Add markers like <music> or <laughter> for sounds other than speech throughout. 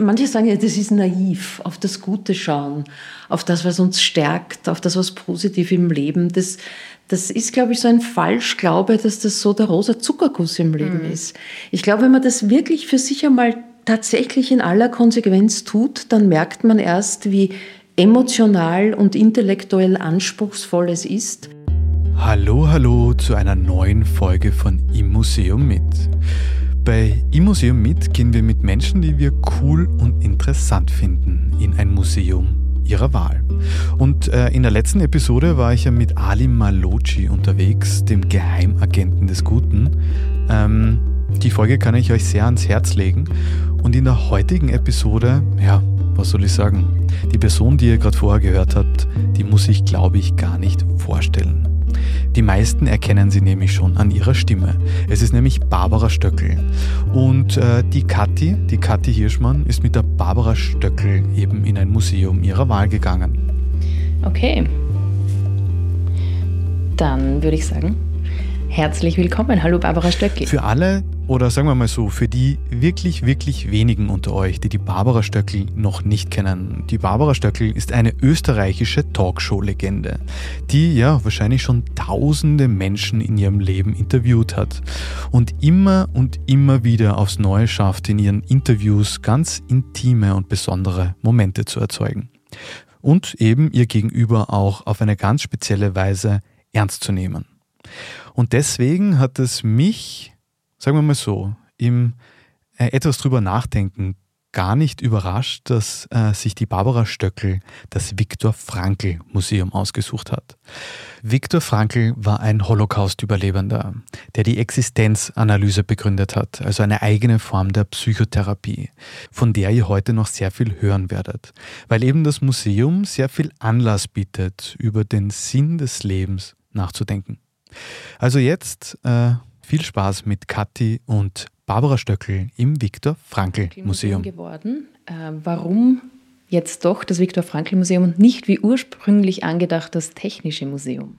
manche sagen ja, das ist naiv, auf das Gute schauen, auf das, was uns stärkt, auf das, was positiv im Leben. Das, das ist, glaube ich, so ein Falschglaube, dass das so der rosa Zuckerguss im Leben mhm. ist. Ich glaube, wenn man das wirklich für sich einmal tatsächlich in aller Konsequenz tut, dann merkt man erst, wie emotional und intellektuell anspruchsvoll es ist. Hallo, hallo zu einer neuen Folge von Im Museum mit. Bei Im Museum mit gehen wir mit Menschen, die wir cool und interessant finden, in ein Museum ihrer Wahl. Und äh, in der letzten Episode war ich ja mit Ali Maloci unterwegs, dem Geheimagenten des Guten. Ähm, die Folge kann ich euch sehr ans Herz legen. Und in der heutigen Episode, ja, was soll ich sagen? Die Person, die ihr gerade vorher gehört habt, die muss ich, glaube ich, gar nicht vorstellen. Die meisten erkennen sie nämlich schon an ihrer Stimme. Es ist nämlich Barbara Stöckel. Und äh, die Kathi, die Kathi Hirschmann, ist mit der Barbara Stöckel eben in ein Museum ihrer Wahl gegangen. Okay. Dann würde ich sagen, herzlich willkommen. Hallo Barbara Stöckel. Für alle, oder sagen wir mal so, für die wirklich, wirklich wenigen unter euch, die die Barbara Stöckel noch nicht kennen. Die Barbara Stöckel ist eine österreichische Talkshow-Legende, die ja wahrscheinlich schon tausende Menschen in ihrem Leben interviewt hat und immer und immer wieder aufs Neue schafft, in ihren Interviews ganz intime und besondere Momente zu erzeugen. Und eben ihr Gegenüber auch auf eine ganz spezielle Weise ernst zu nehmen. Und deswegen hat es mich sagen wir mal so, im äh, etwas drüber nachdenken gar nicht überrascht, dass äh, sich die Barbara Stöckel das Viktor Frankl Museum ausgesucht hat. Viktor Frankl war ein Holocaust-Überlebender, der die Existenzanalyse begründet hat, also eine eigene Form der Psychotherapie, von der ihr heute noch sehr viel hören werdet, weil eben das Museum sehr viel Anlass bietet, über den Sinn des Lebens nachzudenken. Also jetzt äh, viel Spaß mit Kathi und Barbara Stöckel im Viktor Frankl Museum. geworden. Äh, warum jetzt doch das Viktor Frankl Museum und nicht wie ursprünglich angedacht das Technische Museum?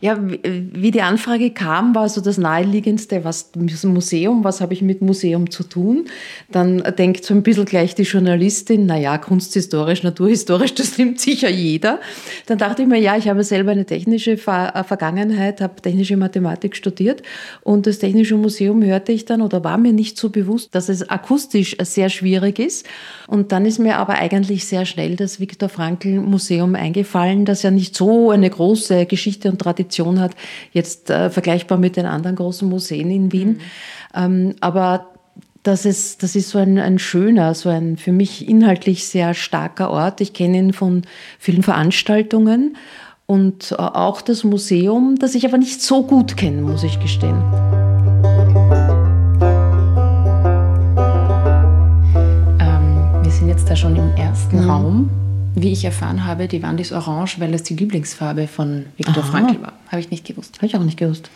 Ja, wie die Anfrage kam, war so das naheliegendste, was Museum, was habe ich mit Museum zu tun? Dann denkt so ein bisschen gleich die Journalistin, naja, kunsthistorisch, naturhistorisch, das nimmt sicher jeder. Dann dachte ich mir, ja, ich habe selber eine technische äh, Vergangenheit, habe technische Mathematik studiert und das Technische Museum hörte ich dann oder war mir nicht so bewusst, dass es akustisch sehr schwierig ist. Und dann ist mir aber eigentlich sehr schnell das Viktor Frankl Museum eingefallen, das ja nicht so eine große Geschichte und Tradition hat, jetzt äh, vergleichbar mit den anderen großen Museen in Wien. Mhm. Ähm, aber das ist, das ist so ein, ein schöner, so ein für mich inhaltlich sehr starker Ort. Ich kenne ihn von vielen Veranstaltungen und äh, auch das Museum, das ich aber nicht so gut kenne, muss ich gestehen. Ähm, wir sind jetzt da schon im ersten mhm. Raum. Wie ich erfahren habe, die Wand ist orange, weil es die Lieblingsfarbe von Viktor Frankl war. Habe ich nicht gewusst. Habe ich auch nicht gewusst.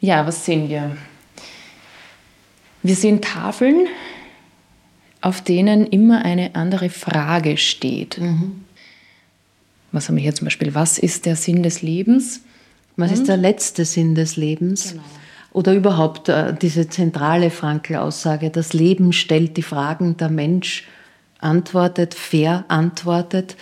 Ja, was sehen wir? Wir sehen Tafeln, auf denen immer eine andere Frage steht. Mhm. Was haben wir hier zum Beispiel? Was ist der Sinn des Lebens? Was Und? ist der letzte Sinn des Lebens? Genau. Oder überhaupt äh, diese zentrale Frankl-Aussage, das Leben stellt die Fragen, der Mensch antwortet, fair antwortet.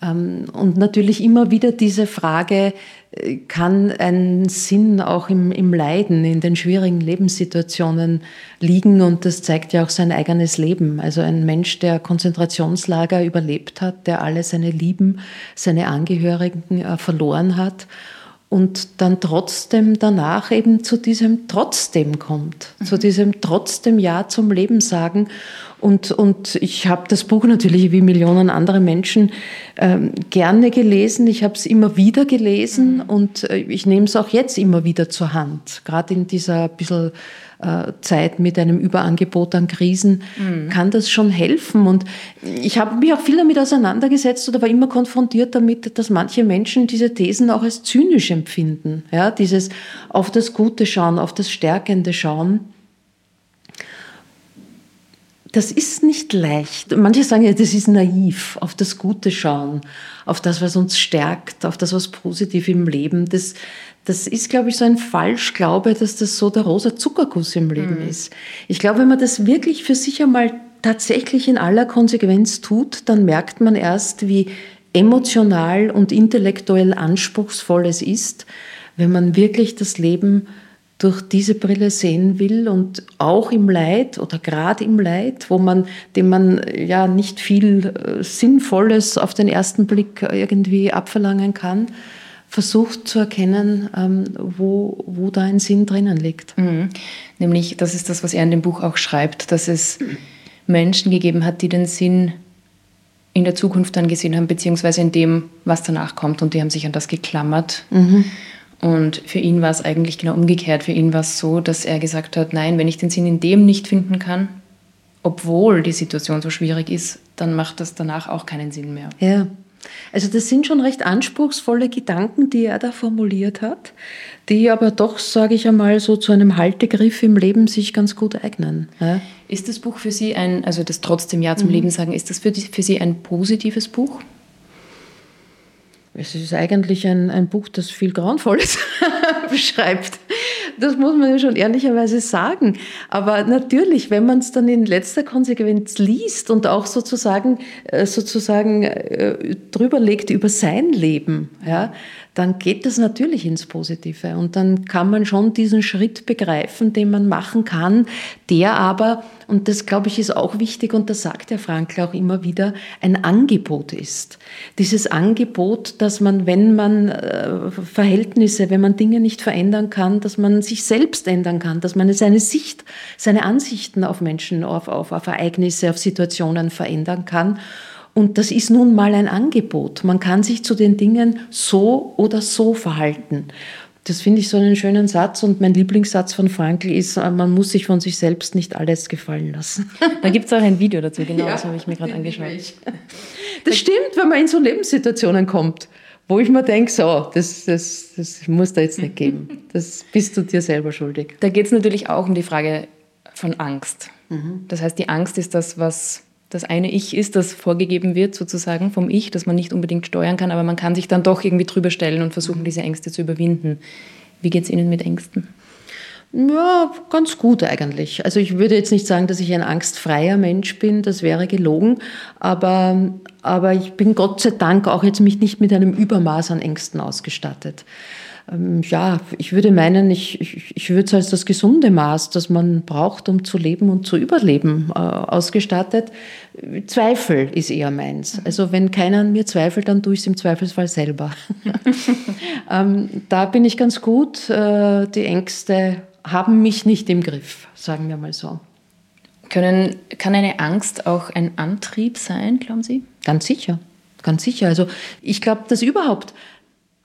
Mhm. Und natürlich immer wieder diese Frage, äh, kann ein Sinn auch im, im Leiden, in den schwierigen Lebenssituationen liegen? Und das zeigt ja auch sein eigenes Leben. Also ein Mensch, der Konzentrationslager überlebt hat, der alle seine Lieben, seine Angehörigen äh, verloren hat und dann trotzdem danach eben zu diesem Trotzdem kommt, mhm. zu diesem Trotzdem Ja zum Leben sagen. Und, und ich habe das Buch natürlich wie Millionen andere Menschen ähm, gerne gelesen. Ich habe es immer wieder gelesen mhm. und äh, ich nehme es auch jetzt immer wieder zur Hand, gerade in dieser bisschen Zeit mit einem Überangebot an Krisen, mhm. kann das schon helfen. Und ich habe mich auch viel damit auseinandergesetzt oder war immer konfrontiert damit, dass manche Menschen diese Thesen auch als zynisch empfinden. Ja, dieses auf das Gute schauen, auf das Stärkende schauen. Das ist nicht leicht. Manche sagen ja, das ist naiv, auf das Gute schauen, auf das, was uns stärkt, auf das, was positiv im Leben. Das, das ist, glaube ich, so ein Falschglaube, dass das so der rosa Zuckerguss im Leben mhm. ist. Ich glaube, wenn man das wirklich für sich einmal tatsächlich in aller Konsequenz tut, dann merkt man erst, wie emotional und intellektuell anspruchsvoll es ist, wenn man wirklich das Leben durch diese Brille sehen will und auch im Leid oder gerade im Leid, wo man, dem man ja nicht viel äh, Sinnvolles auf den ersten Blick irgendwie abverlangen kann, versucht zu erkennen, ähm, wo, wo da ein Sinn drinnen liegt. Mhm. Nämlich, das ist das, was er in dem Buch auch schreibt, dass es Menschen gegeben hat, die den Sinn in der Zukunft dann gesehen haben, beziehungsweise in dem, was danach kommt. Und die haben sich an das geklammert. Mhm. Und für ihn war es eigentlich genau umgekehrt. Für ihn war es so, dass er gesagt hat, nein, wenn ich den Sinn in dem nicht finden kann, obwohl die Situation so schwierig ist, dann macht das danach auch keinen Sinn mehr. Ja. Also das sind schon recht anspruchsvolle Gedanken, die er da formuliert hat, die aber doch, sage ich einmal, so zu einem Haltegriff im Leben sich ganz gut eignen. Ja. Ist das Buch für Sie ein, also das trotzdem Ja zum mhm. Leben sagen, ist das für, für Sie ein positives Buch? Es ist eigentlich ein, ein Buch, das viel Grauenvolles <laughs> beschreibt. Das muss man ja schon ehrlicherweise sagen. Aber natürlich, wenn man es dann in letzter Konsequenz liest und auch sozusagen, äh, sozusagen äh, drüber legt über sein Leben, ja, dann geht das natürlich ins Positive. Und dann kann man schon diesen Schritt begreifen, den man machen kann, der aber, und das glaube ich ist auch wichtig, und das sagt der Frankl auch immer wieder, ein Angebot ist. Dieses Angebot, dass man, wenn man äh, Verhältnisse, wenn man Dinge nicht verändern kann, dass man sich selbst ändern kann, dass man seine Sicht, seine Ansichten auf Menschen, auf, auf, auf Ereignisse, auf Situationen verändern kann. Und das ist nun mal ein Angebot. Man kann sich zu den Dingen so oder so verhalten. Das finde ich so einen schönen Satz und mein Lieblingssatz von Frankl ist, äh, man muss sich von sich selbst nicht alles gefallen lassen. <laughs> Da gibt es auch ein Video dazu, genau, ja, das habe ich mir gerade angeschaut. <laughs> Das stimmt, wenn man in so Lebenssituationen kommt, wo ich mir denke, so, das, das, das muss da jetzt nicht geben. Das bist du dir selber schuldig. Da geht es natürlich auch um die Frage von Angst. Mhm. Das heißt, die Angst ist das, was das eine Ich ist, das vorgegeben wird sozusagen vom Ich, das man nicht unbedingt steuern kann, aber man kann sich dann doch irgendwie drüber stellen und versuchen, diese Ängste zu überwinden. Wie geht es Ihnen mit Ängsten? Ja, ganz gut eigentlich. Also ich würde jetzt nicht sagen, dass ich ein angstfreier Mensch bin, das wäre gelogen, aber, aber ich bin Gott sei Dank auch jetzt mich nicht mit einem Übermaß an Ängsten ausgestattet. Ähm, ja, ich würde meinen, ich, ich, ich würde es als das gesunde Maß, das man braucht, um zu leben und zu überleben, äh, ausgestattet. Zweifel ist eher meins. Also wenn keiner an mir zweifelt, dann tue ich es im Zweifelsfall selber. <laughs> ähm, da bin ich ganz gut. Äh, die Ängste haben mich nicht im Griff, sagen wir mal so. Können, kann eine Angst auch ein Antrieb sein, glauben Sie? Ganz sicher, ganz sicher. Also ich glaube, dass überhaupt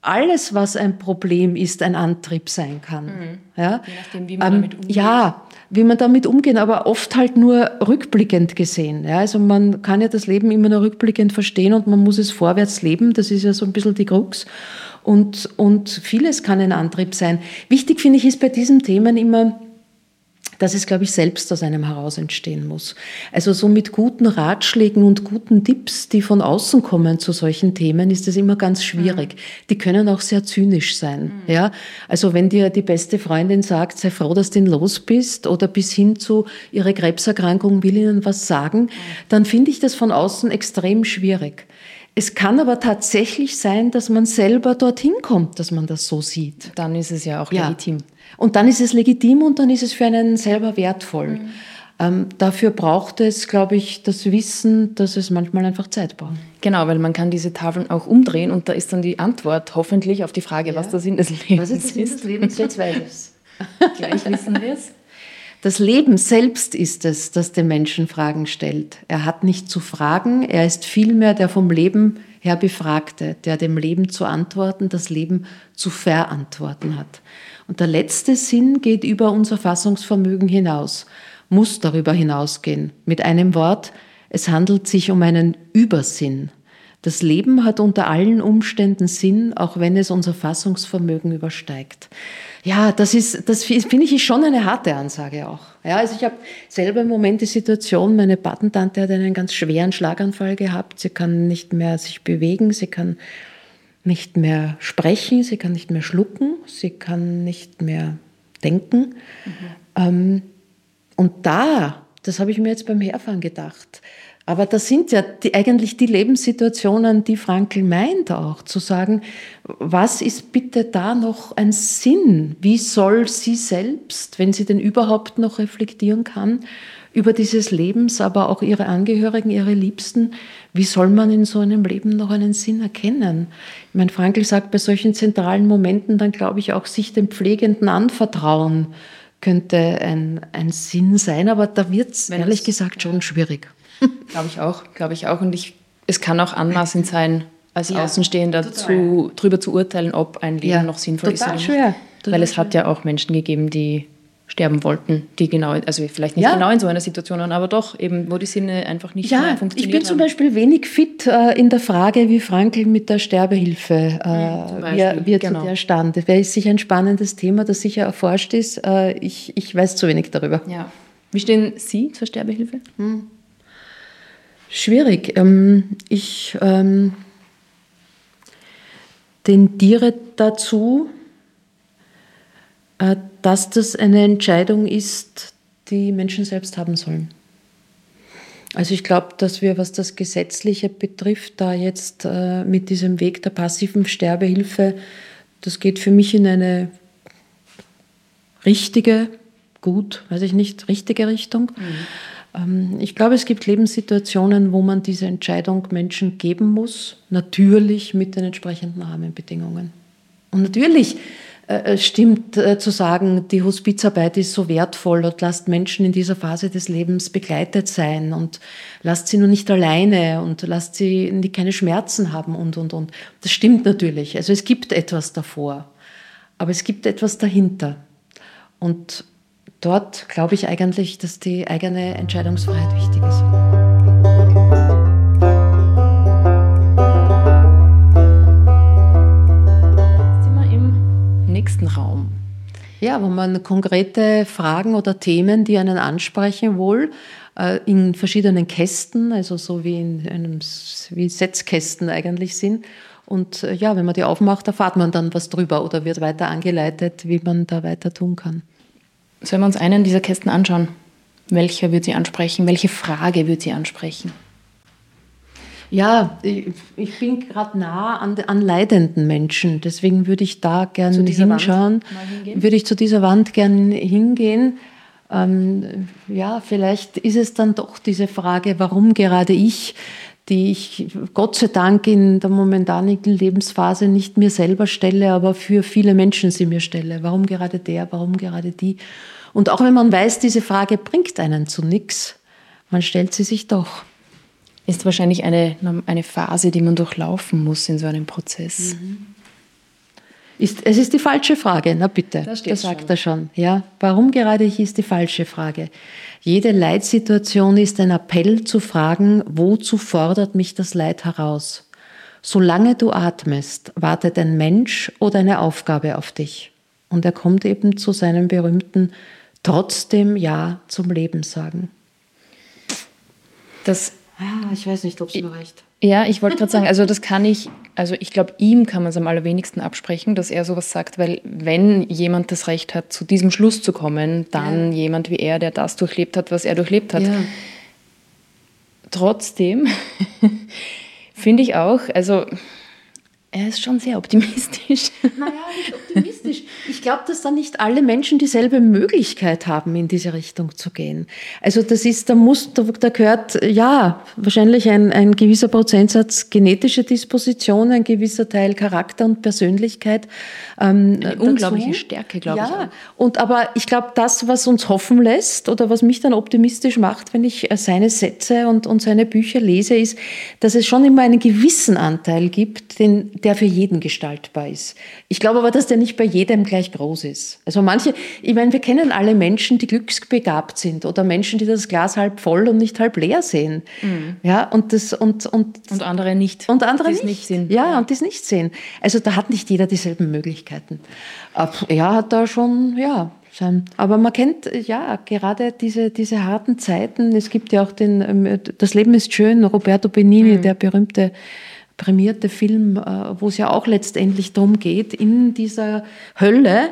alles, was ein Problem ist, ein Antrieb sein kann. Mhm. Ja? Je nachdem, wie man ähm, damit umgeht. Ja, wie man damit umgeht, aber oft halt nur rückblickend gesehen. Ja? Also man kann ja das Leben immer nur rückblickend verstehen und man muss es vorwärts leben. Das ist ja so ein bisschen die Krux. Und, und vieles kann ein Antrieb sein. Wichtig finde ich ist bei diesen Themen immer, dass es, glaube ich, selbst aus einem heraus entstehen muss. Also so mit guten Ratschlägen und guten Tipps, die von außen kommen zu solchen Themen, ist das immer ganz schwierig. Mhm. Die können auch sehr zynisch sein. Mhm. Ja? Also wenn dir die beste Freundin sagt, sei froh, dass du los bist, oder bis hin zu ihre Krebserkrankung will ihnen was sagen, mhm. dann finde ich das von außen extrem schwierig. Es kann aber tatsächlich sein, dass man selber dorthin kommt, dass man das so sieht. Dann ist es ja auch legitim. Ja. Und dann ist es legitim und dann ist es für einen selber wertvoll. Mhm. Ähm, dafür braucht es, glaube ich, das Wissen, dass es manchmal einfach Zeit braucht. Genau, weil man kann diese Tafeln auch umdrehen und da ist dann die Antwort hoffentlich auf die Frage, ja. was der Sinn des Lebens ist. Was ist der Sinn des Lebens? Jetzt weiß ich es. <laughs> Gleich wissen wir es. Das Leben selbst ist es, das den Menschen Fragen stellt. Er hat nicht zu fragen, er ist vielmehr der vom Leben her Befragte, der dem Leben zu antworten, das Leben zu verantworten hat. Und der letzte Sinn geht über unser Fassungsvermögen hinaus, muss darüber hinausgehen. Mit einem Wort, es handelt sich um einen Übersinn. Das Leben hat unter allen Umständen Sinn, auch wenn es unser Fassungsvermögen übersteigt. Ja, das ist, das finde ich schon eine harte Ansage auch. Ja, also ich habe selber im Moment die Situation, meine Patentante hat einen ganz schweren Schlaganfall gehabt. Sie kann nicht mehr sich bewegen, sie kann nicht mehr sprechen, sie kann nicht mehr schlucken, sie kann nicht mehr denken. Mhm. Ähm, und da Das habe ich mir jetzt beim Herfahren gedacht. Aber das sind ja die, eigentlich die Lebenssituationen, die Frankl meint auch, zu sagen, was ist bitte da noch ein Sinn? Wie soll sie selbst, wenn sie denn überhaupt noch reflektieren kann, über dieses Lebens, aber auch ihre Angehörigen, ihre Liebsten, wie soll man in so einem Leben noch einen Sinn erkennen? Ich meine, Frankl sagt bei solchen zentralen Momenten dann, glaube ich, auch sich dem Pflegenden anvertrauen könnte ein, ein Sinn sein, aber da wird es ehrlich gesagt schon schwierig. Glaube ich auch, glaube ich auch. Und ich, es kann auch anmaßend sein, als ja, Außenstehender zu, drüber zu urteilen, ob ein Leben ja, noch sinnvoll total ist. Schwer. Total Weil es schwer. hat ja auch Menschen gegeben, die sterben wollten, die genau, also vielleicht nicht ja. genau in so einer Situation, aber doch eben, wo die Sinne einfach nicht ja, funktionieren. Ich bin zum Beispiel wenig fit äh, in der Frage, wie Frankl mit der Sterbehilfe, äh, wie er, wie er genau. zu der stand. Das wäre sicher ein spannendes Thema, das sicher erforscht ist. Äh, ich, ich weiß zu wenig darüber. Ja. Wie stehen Sie zur Sterbehilfe? Hm. Schwierig. Ähm, ich ähm, tendiere dazu, äh, dass das eine Entscheidung ist, die Menschen selbst haben sollen. Also ich glaube, dass wir, was das Gesetzliche betrifft, da jetzt äh, mit diesem Weg der passiven Sterbehilfe, das geht für mich in eine richtige, gut, weiß ich nicht, richtige Richtung. Mhm. Ähm, ich glaube, es gibt Lebenssituationen, wo man diese Entscheidung Menschen geben muss, natürlich mit den entsprechenden Rahmenbedingungen. Und natürlich äh, stimmt äh, zu sagen, die Hospizarbeit ist so wertvoll und lasst Menschen in dieser Phase des Lebens begleitet sein und lasst sie nur nicht alleine und lasst sie keine Schmerzen haben und, und, und. Das stimmt natürlich. Also es gibt etwas davor, aber es gibt etwas dahinter. Und dort glaube ich eigentlich, dass die eigene Entscheidungsfreiheit wichtig ist. nächsten Raum. Ja, wo man konkrete Fragen oder Themen, die einen ansprechen, wohl äh, in verschiedenen Kästen, also so wie in einem wie Setzkästen eigentlich sind. Und äh, ja, wenn man die aufmacht, erfahrt man dann was drüber oder wird weiter angeleitet, wie man da weiter tun kann. Sollen wir uns einen dieser Kästen anschauen? Welcher wird sie ansprechen? Welche Frage wird sie ansprechen? Ja, ich bin gerade nah an, an, leidenden Menschen, deswegen würde ich da gerne hinschauen. Würde ich zu dieser Wand gerne hingehen. Ähm, ja, vielleicht ist es dann doch diese Frage, warum gerade ich, die ich Gott sei Dank in der momentanigen Lebensphase nicht mir selber stelle, aber für viele Menschen sie mir stelle. Warum gerade der, warum gerade die? Und auch wenn man weiß, diese Frage bringt einen zu nichts, man stellt sie sich doch ist wahrscheinlich eine, eine Phase, die man durchlaufen muss in so einem Prozess. Mhm. Ist, es ist die falsche Frage, na bitte, das, das sagt schon. er schon. Ja, warum gerade ich ist die falsche Frage. Jede Leitsituation ist ein Appell zu fragen, wozu fordert mich das Leid heraus? Solange du atmest, wartet ein Mensch oder eine Aufgabe auf dich. Und er kommt eben zu seinem berühmten trotzdem Ja zum Leben sagen. Das Ah, ich weiß nicht, ob es mir reicht. Ja, ich wollte gerade sagen, also das kann ich, also ich glaube, ihm kann man es am allerwenigsten absprechen, dass er sowas sagt, weil wenn jemand das Recht hat, zu diesem Schluss zu kommen, dann ja. jemand wie er, der das durchlebt hat, was er durchlebt hat. Ja. Trotzdem <laughs> finde ich auch, also er ist schon sehr optimistisch. Naja, nicht optimistisch. Ich glaube, dass da nicht alle Menschen dieselbe Möglichkeit haben, in diese Richtung zu gehen. Also das ist, da muss, da, da gehört, ja, wahrscheinlich ein, ein gewisser Prozentsatz genetische Disposition, ein gewisser Teil Charakter und Persönlichkeit. Ähm, Eine unglaubliche Stärke, glaube ja, ich. Ja, und aber ich glaube, das, was uns hoffen lässt oder was mich dann optimistisch macht, wenn ich seine Sätze und, und seine Bücher lese, ist, dass es schon immer einen gewissen Anteil gibt, den der für jeden gestaltbar ist. Ich glaube aber, dass der nicht bei jedem gleich groß ist. Also manche, ich meine, wir kennen alle Menschen, die glücksbegabt sind oder Menschen, die das Glas halb voll und nicht halb leer sehen. Mhm. Ja, und das, und, und, und andere nicht. Und andere nicht. nicht sehen. Ja, ja, und das nicht sehen. Also da hat nicht jeder dieselben Möglichkeiten. Er hat da schon, ja, aber man kennt ja gerade diese, diese harten Zeiten. Es gibt ja auch den, ähm, das Leben ist schön, Roberto Benini, mhm. der berühmte prämierte Film, äh, wo es ja auch letztendlich darum geht, in dieser Hölle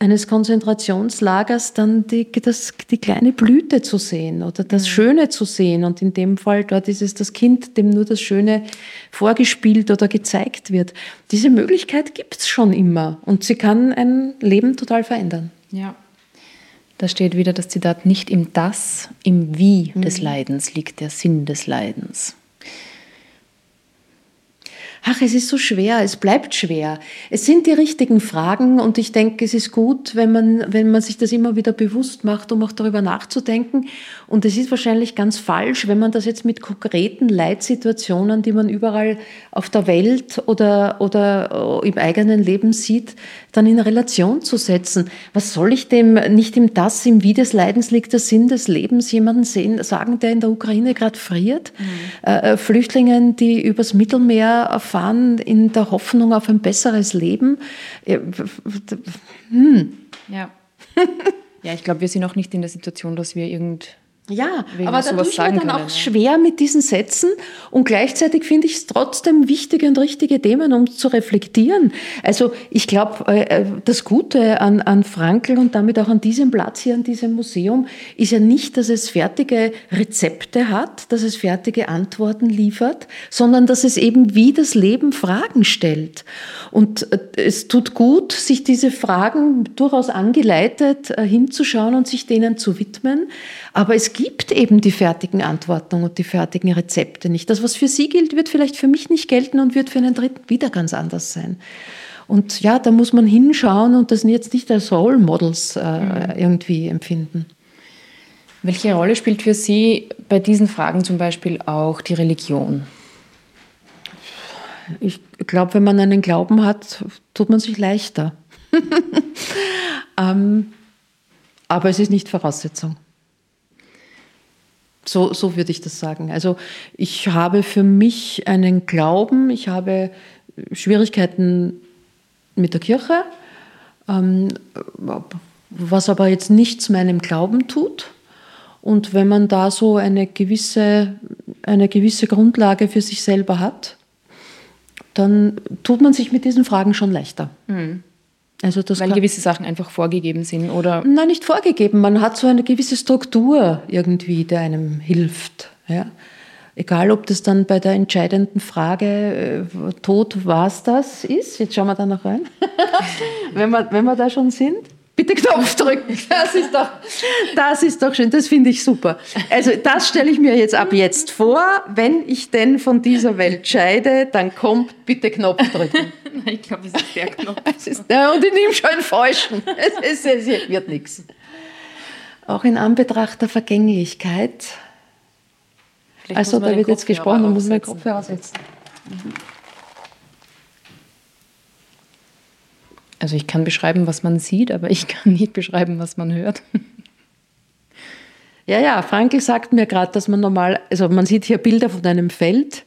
eines Konzentrationslagers dann die, das, die kleine Blüte zu sehen oder das mhm. Schöne zu sehen. Und in dem Fall dort ist es das Kind, dem nur das Schöne vorgespielt oder gezeigt wird. Diese Möglichkeit gibt es schon immer und sie kann ein Leben total verändern. Ja. Da steht wieder das Zitat, nicht im Das, im Wie mhm. des Leidens liegt der Sinn des Leidens ach, es ist so schwer, es bleibt schwer. Es sind die richtigen Fragen und ich denke, es ist gut, wenn man, wenn man sich das immer wieder bewusst macht, um auch darüber nachzudenken. Und es ist wahrscheinlich ganz falsch, wenn man das jetzt mit konkreten Leitsituationen, die man überall auf der Welt oder, oder äh, im eigenen Leben sieht, dann in Relation zu setzen. Was soll ich dem nicht im Das, im Wie des Leidens liegt der Sinn des Lebens jemanden sehen, sagen, der in der Ukraine gerade friert? Mhm. Äh, äh Flüchtlingen, die übers Mittelmeer auf fahren in der Hoffnung auf ein besseres Leben. Hm. Ja. <laughs> ja, ich glaube, wir sind auch nicht in der Situation, dass wir irgend ja, aber da tue ich mir dann können, auch ja. schwer mit diesen Sätzen und gleichzeitig finde ich es trotzdem wichtige und richtige Themen, um zu reflektieren. Also ich glaube, äh, äh, das Gute an, an Frankl und damit auch an diesem Platz hier, an diesem Museum, ist ja nicht, dass es fertige Rezepte hat, dass es fertige Antworten liefert, sondern dass es eben wie das Leben Fragen stellt. Und äh, es tut gut, sich diese Fragen durchaus angeleitet hinzuschauen und sich denen zu widmen. Aber es gibt eben die fertigen Antworten und die fertigen Rezepte nicht. Das, was für Sie gilt, wird vielleicht für mich nicht gelten und wird für einen Dritten wieder ganz anders sein. Und ja, da muss man hinschauen und das jetzt nicht als Role Models äh, mhm. irgendwie empfinden. Welche Rolle spielt für Sie bei diesen Fragen zum Beispiel auch die Religion? Ich glaube, wenn man einen Glauben hat, tut man sich leichter. <laughs> ähm, aber es ist nicht Voraussetzung. So, so würde ich das sagen. Also ich habe für mich einen Glauben, ich habe Schwierigkeiten mit der Kirche, ähm, was aber jetzt nichts meinem Glauben tut. Und wenn man da so eine gewisse, eine gewisse Grundlage für sich selber hat, dann tut man sich mit diesen Fragen schon leichter. Mhm. Also das Weil gewisse Sachen einfach vorgegeben sind, oder? Nein, nicht vorgegeben. Man hat so eine gewisse Struktur irgendwie, der einem hilft. Ja? Egal, ob das dann bei der entscheidenden Frage, äh, Tod, was das ist. Jetzt schauen wir da noch rein. <laughs> wenn, wir, wenn wir da schon sind. Bitte Knopf drücken. Das ist doch, das ist doch schön. Das finde ich super. Also das stelle ich mir jetzt ab jetzt vor. Wenn ich denn von dieser Welt scheide, dann kommt bitte Knopf drücken. <laughs> ich glaube, es ist der Knopf. <laughs> Ist, ja, und ich nehme schon falschen. Es, es, es wird nichts. Auch in Anbetracht der Vergänglichkeit. also da wird jetzt gesprochen, dann muss man den Kopfhörer setzen. Mhm. Also ich kann beschreiben, was man sieht, aber ich <laughs> kann nicht beschreiben, was man hört. Ja, ja, Frankl sagt mir gerade, dass man normal, also man sieht hier Bilder von einem Feld.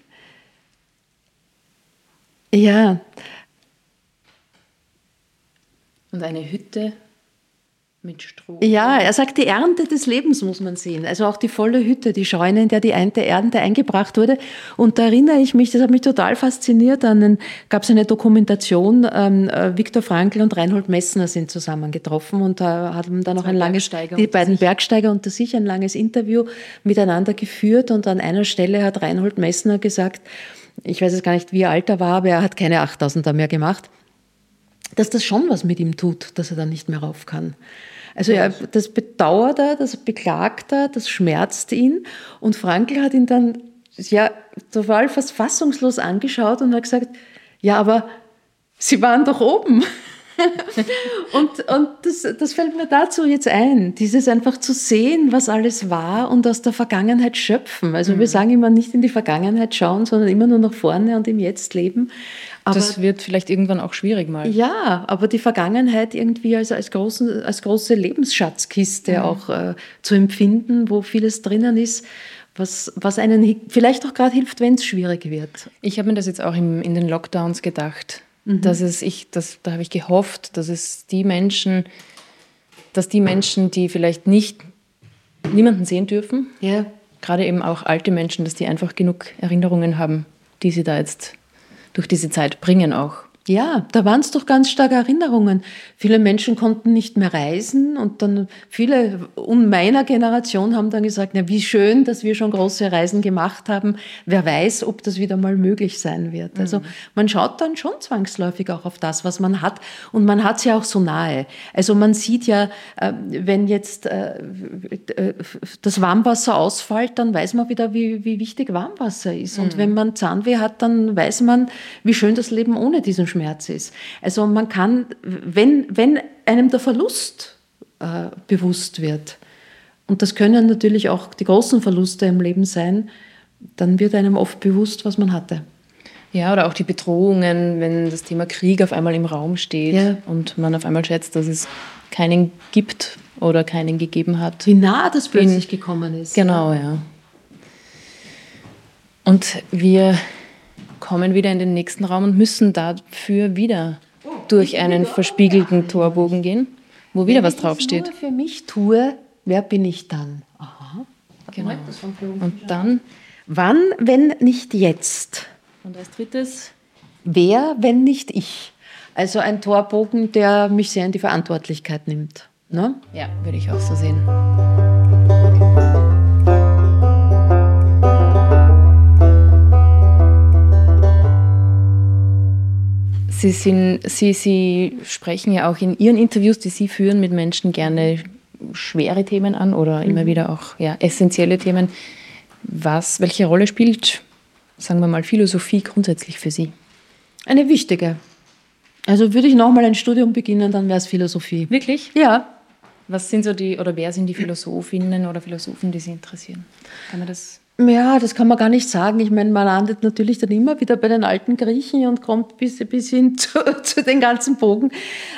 Ja. Und eine Hütte mit Stroh. Ja, er sagt, die Ernte des Lebens muss man sehen. Also auch die volle Hütte, die Scheune, in der die Ernte eingebracht wurde. Und da erinnere ich mich, das hat mich total fasziniert, an gab es eine Dokumentation, ähm, äh, Viktor Frankl und Reinhold Messner sind zusammengetroffen und da haben dann noch ein langes, die beiden. Bergsteiger unter sich ein langes Interview miteinander geführt und an einer Stelle hat Reinhold Messner gesagt, ich weiß jetzt gar nicht, wie alt er war, aber er hat keine 8000er mehr gemacht, dass das schon was mit ihm tut, dass er dann nicht mehr rauf kann. Also er, das bedauert er, das beklagt er, das schmerzt ihn. Und Frankl hat ihn dann ja total fast fassungslos angeschaut und hat gesagt, ja, aber Sie waren doch oben. Und und das, das fällt mir dazu jetzt ein, dieses einfach zu sehen, was alles war und aus der Vergangenheit schöpfen. Also mhm. wir sagen immer nicht in die Vergangenheit schauen, sondern immer nur nach vorne und im Jetzt leben. Aber, das wird vielleicht irgendwann auch schwierig mal. Ja, aber die Vergangenheit irgendwie als, als, großen, als große Lebensschatzkiste mhm. auch äh, zu empfinden, wo vieles drinnen ist, was, was einen vielleicht auch gerade hilft, wenn es schwierig wird. Ich habe mir das jetzt auch im, in den Lockdowns gedacht, mhm. dass es, ich, das, da habe ich gehofft, dass es die Menschen, dass die Menschen, die vielleicht nicht niemanden sehen dürfen, ja. gerade eben auch alte Menschen, dass die einfach genug Erinnerungen haben, die sie da jetzt durch diese Zeit bringen auch. Ja, da waren es doch ganz starke Erinnerungen. Viele Menschen konnten nicht mehr reisen und dann viele um meiner Generation haben dann gesagt, na, wie schön, dass wir schon große Reisen gemacht haben. Wer weiß, ob das wieder mal möglich sein wird. Also mhm. man schaut dann schon zwangsläufig auch auf das, was man hat und man hat es ja auch so nahe. Also man sieht ja, äh, wenn jetzt äh, das Warmwasser ausfällt, dann weiß man wieder, wie, wie wichtig Warmwasser ist. Und mhm. wenn man Zahnweh hat, dann weiß man, wie schön das Leben ohne diesen Schmerz ist. Also man kann, wenn, wenn einem der Verlust äh, bewusst wird, und das können natürlich auch die großen Verluste im Leben sein, dann wird einem oft bewusst, was man hatte. Ja, oder auch die Bedrohungen, wenn das Thema Krieg auf einmal im Raum steht ja. und man auf einmal schätzt, dass es keinen gibt oder keinen gegeben hat. Wie nah das plötzlich In, gekommen ist. Genau, ja. Und wir kommen wieder in den nächsten Raum und müssen dafür wieder durch einen verspiegelten Torbogen gehen, wo wieder was draufsteht. Wenn ich für mich tue, wer bin ich dann? Aha. Genau. Und dann? Wann, wenn nicht jetzt? Und als drittes? Wer, wenn nicht ich? Also ein Torbogen, der mich sehr in die Verantwortlichkeit nimmt. Ne? Ja, würde ich auch so sehen. Sie, sind, Sie, Sie sprechen ja auch in Ihren Interviews, die Sie führen, mit Menschen gerne schwere Themen an oder mhm. immer wieder auch ja, essentielle Themen. Was, welche Rolle spielt, sagen wir mal, Philosophie grundsätzlich für Sie? Eine wichtige. Also würde ich nochmal ein Studium beginnen, dann wäre es Philosophie. Wirklich? Ja. Was sind so die, oder wer sind die Philosophinnen oder Philosophen, die Sie interessieren? Kann man das ja, das kann man gar nicht sagen. Ich meine, man landet natürlich dann immer wieder bei den alten Griechen und kommt bis, bis hin <laughs> zu, zu den ganzen Bogen,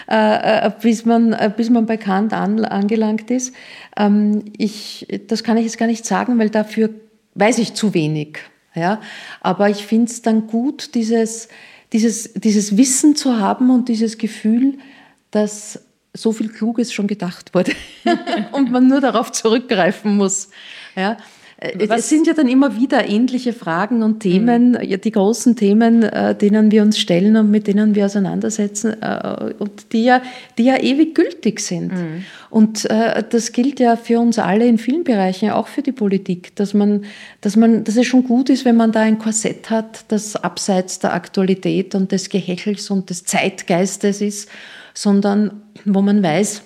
äh, äh, bis, man, äh, bis man bei Kant an, angelangt ist. Ähm, ich, das kann ich jetzt gar nicht sagen, weil dafür weiß ich zu wenig. Ja? Aber ich finde es dann gut, dieses, dieses, dieses Wissen zu haben und dieses Gefühl, dass so viel Kluges schon gedacht wurde <laughs> und man nur darauf zurückgreifen muss. Ja? Äh, Was? Es sind ja dann immer wieder ähnliche Fragen und Themen, mhm. die großen Themen, äh, denen wir uns stellen und mit denen wir auseinandersetzen äh, und die ja, die ja ewig gültig sind. Mhm. Und das gilt ja für uns alle in vielen Bereichen, auch für die Politik, dass man, dass man, dass es schon gut ist, wenn man da ein Korsett hat, das abseits der Aktualität und des Gehechels und des Zeitgeistes ist, sondern wo man weiß,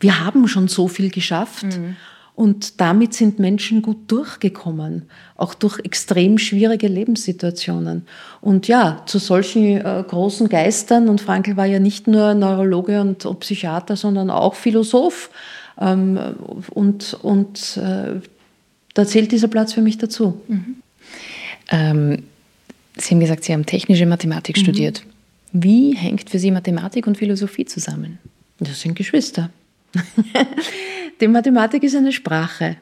wir haben schon so viel geschafft. Mhm. Und damit sind Menschen gut durchgekommen, auch durch extrem schwierige Lebenssituationen. Und ja, zu solchen äh, großen Geistern, und Frankl war ja nicht nur Neurologe und, und Psychiater, sondern auch Philosoph. Ähm, und und äh, da zählt dieser Platz für mich dazu. Mhm. Ähm, Sie haben gesagt, Sie haben technische Mathematik mhm. studiert. Wie hängt für Sie Mathematik und Philosophie zusammen? Das sind Geschwister. <laughs> Die Mathematik ist eine Sprache.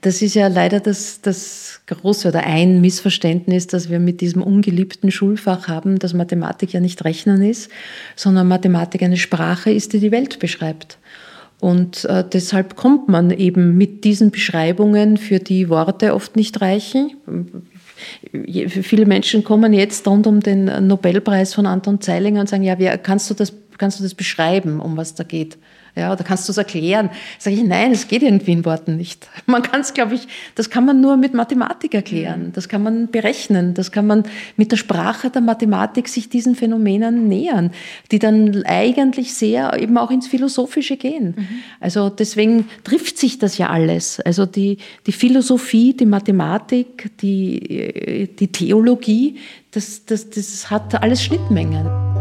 Das ist ja leider das, das große oder ein Missverständnis, das wir mit diesem ungeliebten Schulfach haben, dass Mathematik ja nicht Rechnen ist, sondern Mathematik eine Sprache ist, die die Welt beschreibt. Und äh, deshalb kommt man eben mit diesen Beschreibungen, für die Worte oft nicht reichen. Viele Menschen kommen jetzt rund um den Nobelpreis von Anton Zeilinger und sagen, ja, wie, kannst, du das, kannst du das beschreiben, um was da geht? Ja, oder kannst du es erklären? Sage ich, nein, es geht irgendwie in Worten nicht. <laughs> Man kann es, glaube ich, das kann man nur mit Mathematik erklären. Mhm. Das kann man berechnen. Das kann man mit der Sprache der Mathematik sich diesen Phänomenen nähern, die dann eigentlich sehr eben auch ins Philosophische gehen. Mhm. Also deswegen trifft sich das ja alles. Also die, die Philosophie, die Mathematik, die, die Theologie, das, das, das hat alles Schnittmengen.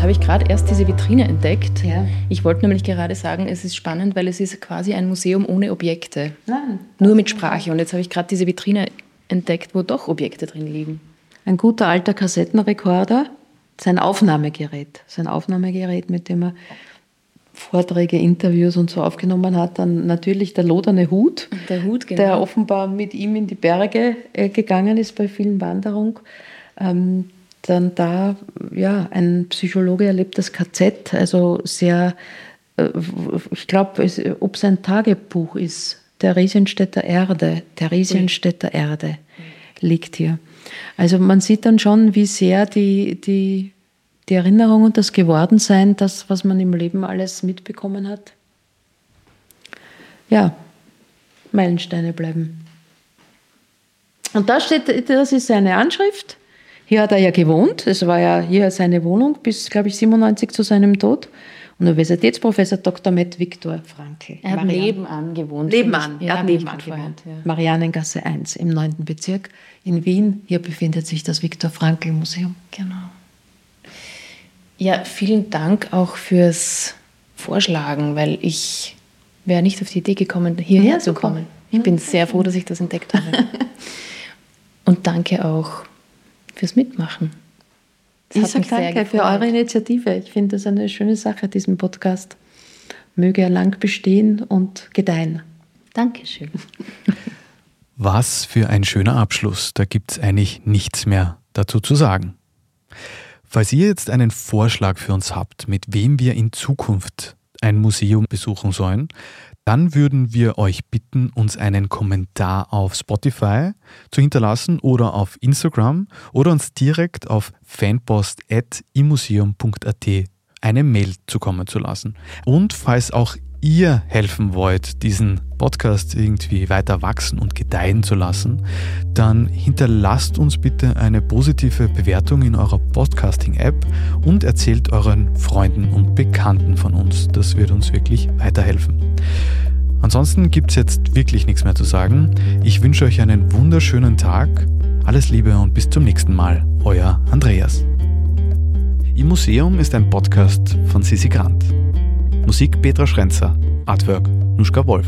Habe ich gerade erst diese Vitrine entdeckt. Ja. Ich wollte nämlich gerade sagen, es ist spannend, weil es ist quasi ein Museum ohne Objekte. Nein. Nur mit Sprache. Und jetzt habe ich gerade diese Vitrine entdeckt, wo doch Objekte drin liegen. Ein guter alter Kassettenrekorder, sein Aufnahmegerät. Sein Aufnahmegerät, mit dem er Vorträge, Interviews und so aufgenommen hat. Dann natürlich der loderne Hut, der, Hut, genau. der offenbar mit ihm in die Berge äh, gegangen ist bei vielen Wanderungen. Ähm, dann da, ja, ein Psychologe erlebt das KZ, also sehr, äh, ich glaube, ob es ein Tagebuch ist, Theresienstädter Erde, Theresienstädter Erde liegt hier. Also man sieht dann schon, wie sehr die, die, die Erinnerung und das Gewordensein, das, was man im Leben alles mitbekommen hat, ja, Meilensteine bleiben. Und da steht, das ist seine Anschrift. Hier hat er ja gewohnt. Es war ja hier seine Wohnung bis, glaube ich, 97 zu seinem Tod. Universitätsprofessor Dr. Matt Viktor Frankl. Er hat Marian. nebenan gewohnt. Nebenan, er hat nebenan gewohnt. Ja. Marianengasse 1 im 9. Bezirk in Wien. Hier befindet sich das Viktor Frankl Museum. Genau. Ja, vielen Dank auch fürs Vorschlagen, weil ich wäre nicht auf die Idee gekommen, hierher ja, zu kommen. Ich bin sehr froh, dass ich das entdeckt habe. <laughs> Und danke auch fürs Mitmachen. Das ich sage danke für eure Initiative. Ich finde das eine schöne Sache, diesen Podcast. Möge er lang bestehen und gedeihen. Dankeschön. Was für ein schöner Abschluss. Da gibt es eigentlich nichts mehr dazu zu sagen. Falls ihr jetzt einen Vorschlag für uns habt, mit wem wir in Zukunft ein Museum besuchen sollen, dann würden wir euch bitten, uns einen Kommentar auf Spotify zu hinterlassen oder auf Instagram oder uns direkt auf fanpost.imuseum.at eine Mail zukommen zu lassen. Und falls auch ihr helfen wollt, diesen Podcast irgendwie weiter wachsen und gedeihen zu lassen, dann hinterlasst uns bitte eine positive Bewertung in eurer Podcasting-App und erzählt euren Freunden und Bekannten von uns. Das wird uns wirklich weiterhelfen. Ansonsten gibt es jetzt wirklich nichts mehr zu sagen. Ich wünsche euch einen wunderschönen Tag. Alles Liebe und bis zum nächsten Mal. Euer Andreas. Im Museum ist ein Podcast von Sisi Grant. Musik Petra Schrenzer, Artwork Nuschka Wolf.